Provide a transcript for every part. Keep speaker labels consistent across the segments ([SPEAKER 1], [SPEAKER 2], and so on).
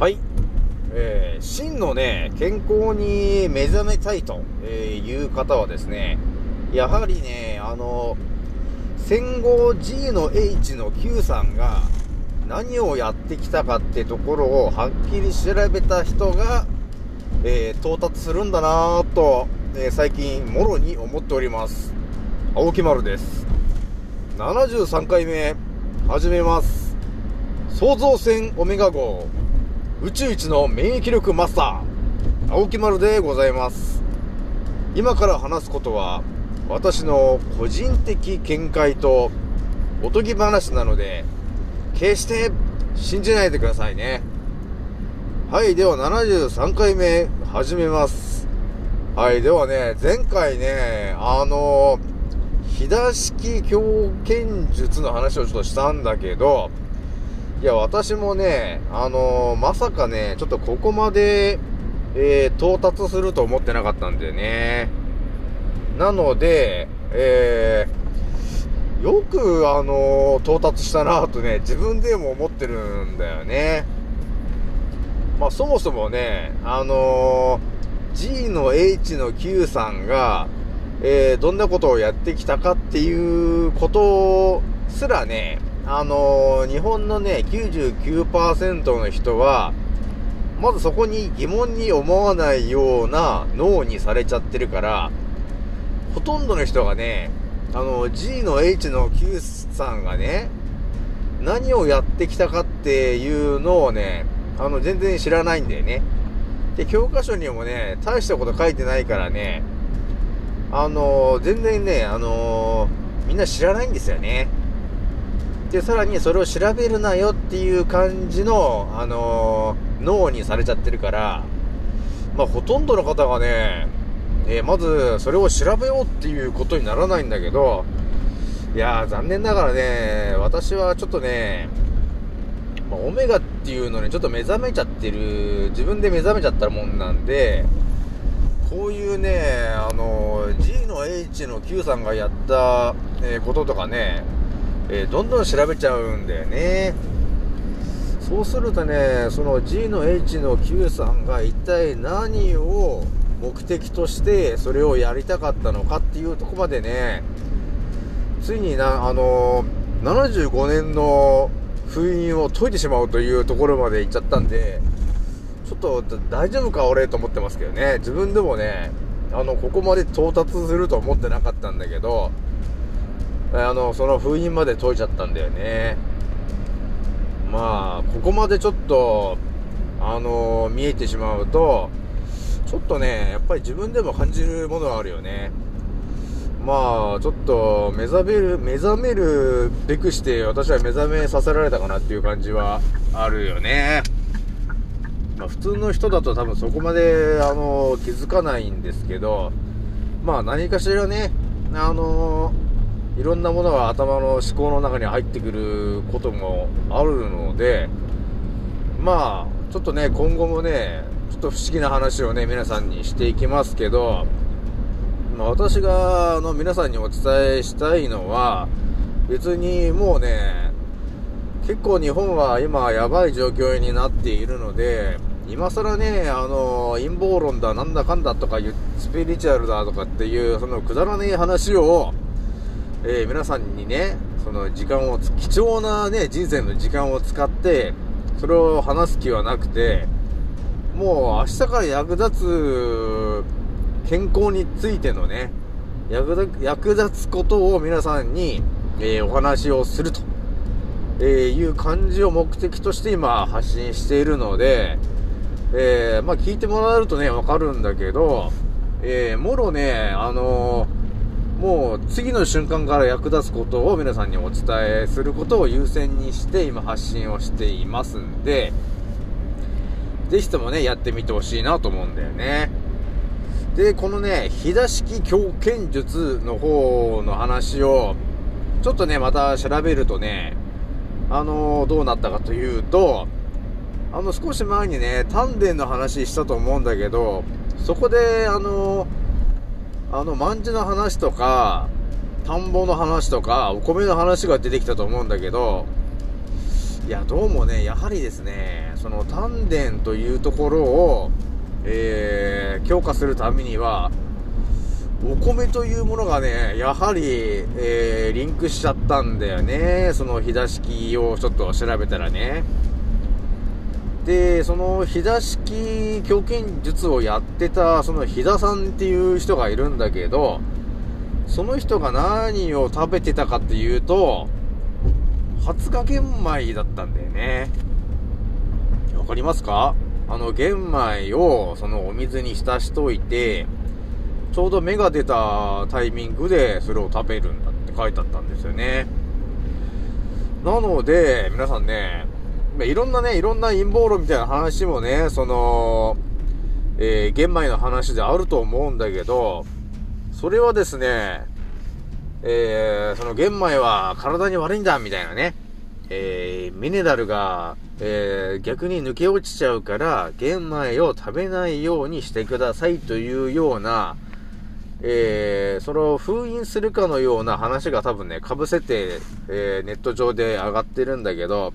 [SPEAKER 1] はい。えー、真のね、健康に目覚めたいという方はですね、やはりね、あの、戦後 G の H の Q さんが何をやってきたかってところをはっきり調べた人が、えー、到達するんだなぁと、えー、最近もろに思っております。青木丸です。73回目、始めます。創造船オメガ号、宇宙一の免疫力マスター、青木丸でございます。今から話すことは、私の個人的見解とおとぎ話なので、決して信じないでくださいね。はい、では73回目始めます。はい、ではね、前回ね、あの、飛騨式狂犬術の話をちょっとしたんだけど、いや、私もね、あのまさかね、ちょっとここまで、えー、到達すると思ってなかったんだよね。なので、えー、よく、あの到達したなとね、自分でも思ってるんだよね。まあ、そもそもね、あの G の H の Q さんが、え、どんなことをやってきたかっていうことすらね、あの日本のね、99%の人は、まずそこに疑問に思わないような脳にされちゃってるから、ほとんどの人がね、あの、G の H の Q さんがね、何をやってきたかっていうのをね、あの、全然知らないんだよね。で、教科書にもね、大したこと書いてないからね、あの全然ね、あのみんな知らないんですよね。で、さらにそれを調べるなよっていう感じの、あの脳にされちゃってるから、まあ、ほとんどの方がね、えー、まず、それを調べようっていうことにならないんだけど、いやー、残念ながらね、私はちょっとね、まあ、オメガっていうのにちょっと目覚めちゃってる、自分で目覚めちゃったもんなんで、こういうね、あの、G の H の Q さんがやった、え、こととかね、えー、どんどん調べちゃうんだよね。そうするとね、その G の H の Q さんが一体何を目的としてそれをやりたかったのかっていうとこまでね、ついにな、あの75年の封印を解いてしまうというところまで行っちゃったんで、ちょっと大丈夫か俺と思ってますけどね。自分でもね、あの、ここまで到達すると思ってなかったんだけど、あの、その封印まで解いちゃったんだよね。まあ、ここまでちょっと、あの、見えてしまうと、ちょっとね、やっぱり自分でも感じるものがあるよね。まあ、ちょっと、目覚める、目覚めるべくして、私は目覚めさせられたかなっていう感じはあるよね。まあ、普通の人だと多分そこまで、あの、気づかないんですけど、まあ何かしらね、あの、いろんなものが頭の思考の中に入ってくることもあるので、まあ、ちょっとね、今後もね、ちょっと不思議な話をね、皆さんにしていきますけど、まあ、私が、あの、皆さんにお伝えしたいのは、別にもうね、結構日本は今やばい状況になっているので、今更ね、あの、陰謀論だ、なんだかんだとかいう、スピリチュアルだとかっていう、そのくだらねえ話を、えー、皆さんにね、その時間を、貴重なね、人生の時間を使って、それを話す気はなくて、もう明日から役立つ健康についてのね、役立つことを皆さんに、えー、お話をすると、えー、いう感じを目的として今発信しているので、えー、まあ聞いてもらえるとね、わかるんだけど、えー、もろね、あのー、もう次の瞬間から役立つことを皆さんにお伝えすることを優先にして今発信をしていますんで、ぜひともね、やってみてほしいなと思うんだよね。で、このね、飛騨式狂犬術の方の話を、ちょっとね、また調べるとね、あのー、どうなったかというと、あの、少し前にね、丹田の話したと思うんだけど、そこで、あの、あの、万字の話とか、田んぼの話とか、お米の話が出てきたと思うんだけど、いやどうもねやはりですねその丹田というところを、えー、強化するためにはお米というものがね、やはり、えー、リンクしちゃったんだよね。その日出式をちょっと調べたらね。で、その日出式狂犬術をやってた、その日田さんっていう人がいるんだけど、その人が何を食べてたかっていうと、20日玄米だったんだよね。わかりますか？あの玄米をそのお水に浸しといて、ちょうど芽が出たタイミングでそれを食べるんだって書いてあったんですよね。なので、皆さんね、まいろんなね、いろんな陰謀論みたいな話もね、その、えー、玄米の話であると思うんだけど、それはですね、えー、その玄米は体に悪いんだ、みたいなね、えー、ミネラルが、えー、逆に抜け落ちちゃうから、玄米を食べないようにしてくださいというような、えー、それを封印するかのような話が多分ね、被せて、えー、ネット上で上がってるんだけど、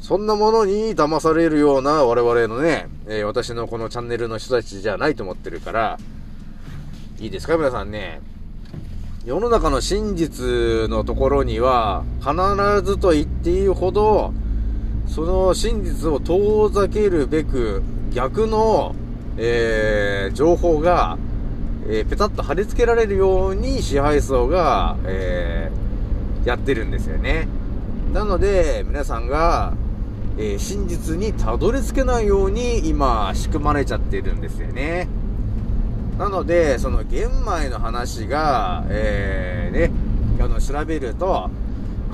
[SPEAKER 1] そんなものに騙されるような我々のね、えー、私のこのチャンネルの人たちじゃないと思ってるから、いいですか皆さんね。世の中の真実のところには、必ずと言っていいほど、その真実を遠ざけるべく、逆の、えー、情報がえー、ペタッと貼り付けられるように支配層が、えー、やってるんですよね。なので、皆さんが、えー、真実にたどり着けないように今、仕組まれちゃってるんですよね。なので、その玄米の話が、えー、ね、あの、調べると、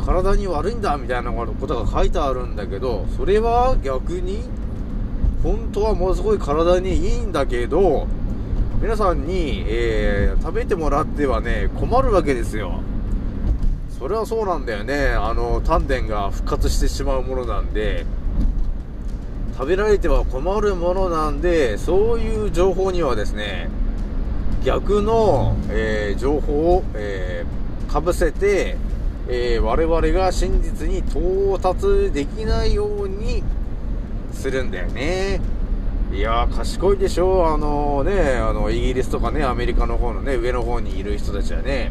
[SPEAKER 1] 体に悪いんだみたいなことが書いてあるんだけど、それは逆に、本当はものすごい体にいいんだけど、皆さんに、えー、食べてもらってはね、困るわけですよ。それはそうなんだよね。あの、丹田が復活してしまうものなんで、食べられては困るものなんで、そういう情報にはですね、逆の、えー、情報を、えー、かぶせて、えー、我々が真実に到達できないようにするんだよね。いやー、賢いでしょあのね、あの、イギリスとかね、アメリカの方のね、上の方にいる人たちはね。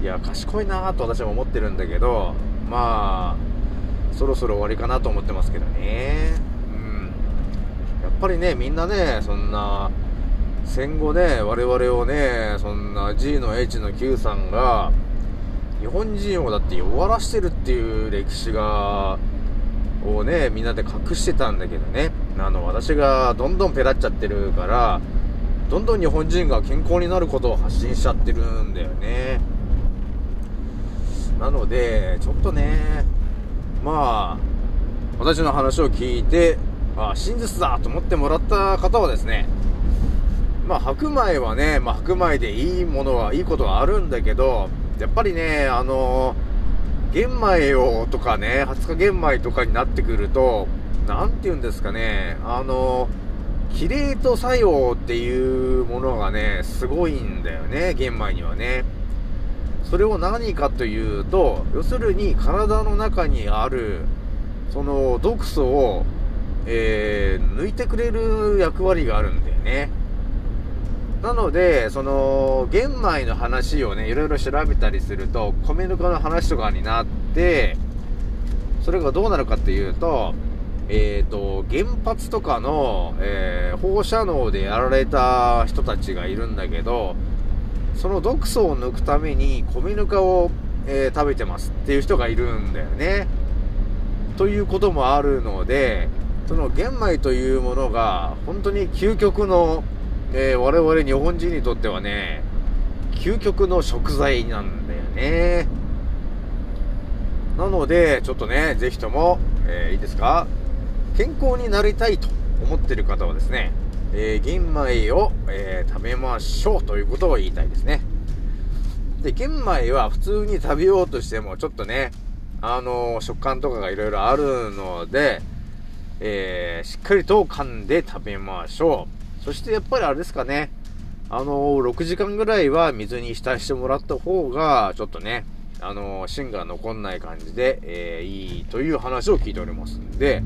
[SPEAKER 1] いや、賢いなと私は思ってるんだけど、まあ、そろそろ終わりかなと思ってますけどね。うん。やっぱりね、みんなね、そんな、戦後ね、我々をね、そんな G の H の Q さんが、日本人をだって弱らしてるっていう歴史が、をね、みんなで隠してたんだけどね。あの、私がどんどんペラっちゃってるから、どんどん日本人が健康になることを発信しちゃってるんだよね。なので、ちょっとね、まあ、私の話を聞いて、あ、真実だと思ってもらった方はですね、まあ、白米はね、まあ、白米でいいものはいいことはあるんだけど、やっぱりね、あの玄米をとかね、20日玄米とかになってくると、なんて言うんですかね、あの、キレート作用っていうものがね、すごいんだよね、玄米にはね。それを何かというと、要するに体の中にある、その毒素を、えー、抜いてくれる役割があるんだよね。なので、その、玄米の話をね、いろいろ調べたりすると、米ぬかの話とかになって、それがどうなるかっていうと、えっ、ー、と、原発とかの、えー、放射能でやられた人たちがいるんだけど、その毒素を抜くために米ぬかを、えー、食べてますっていう人がいるんだよね。ということもあるので、その玄米というものが本当に究極のえー、我々日本人にとってはね、究極の食材なんだよね。なので、ちょっとね、ぜひとも、えー、いいですか？健康になりたいと思ってる方はですね、えー、玄米を、えー、食べましょうということを言いたいですね。で、玄米は普通に食べようとしても、ちょっとね、あのー、食感とかがいろいろあるので、えー、しっかりと噛んで食べましょう。そしてやっぱりあれですかね、あのー、6時間ぐらいは水に浸してもらった方が、ちょっとね、あの芯が残んない感じで、え、いいという話を聞いておりますんで、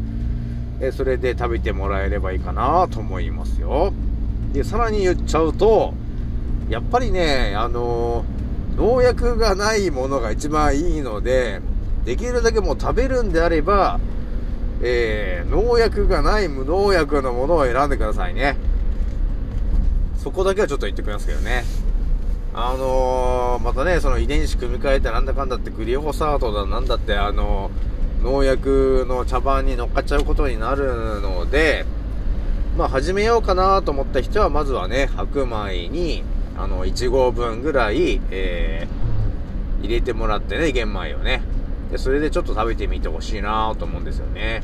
[SPEAKER 1] えそれで食べてもらえればいいかなと思いますよ。で、さらに言っちゃうと、やっぱりね、あの農薬がないものが一番いいので、できるだけもう食べるんであれば、えー、農薬がない無農薬のものを選んでくださいね。そこだけはちょっと言ってくれますけどね。あのー、またね、その遺伝子組み換えてなんだかんだってグリホサートだなんだって、あのー、農薬の茶番に乗っかっちゃうことになるので、まあ始めようかなと思った人は、まずはね、白米に、あの、1合分ぐらい、えー、入れてもらってね、玄米をね。で、それでちょっと食べてみてほしいなと思うんですよね。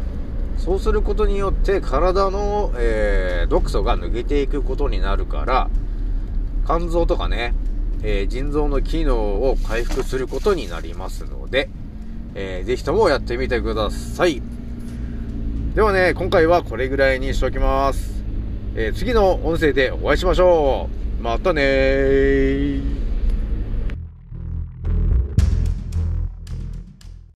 [SPEAKER 1] そうすることによって体の、えー、毒素が抜けていくことになるから、肝臓とかね、えー、腎臓の機能を回復することになりますので、えー、ぜひともやってみてください。ではね、今回はこれぐらいにしておきます。えー、次の音声でお会いしましょう。またねー。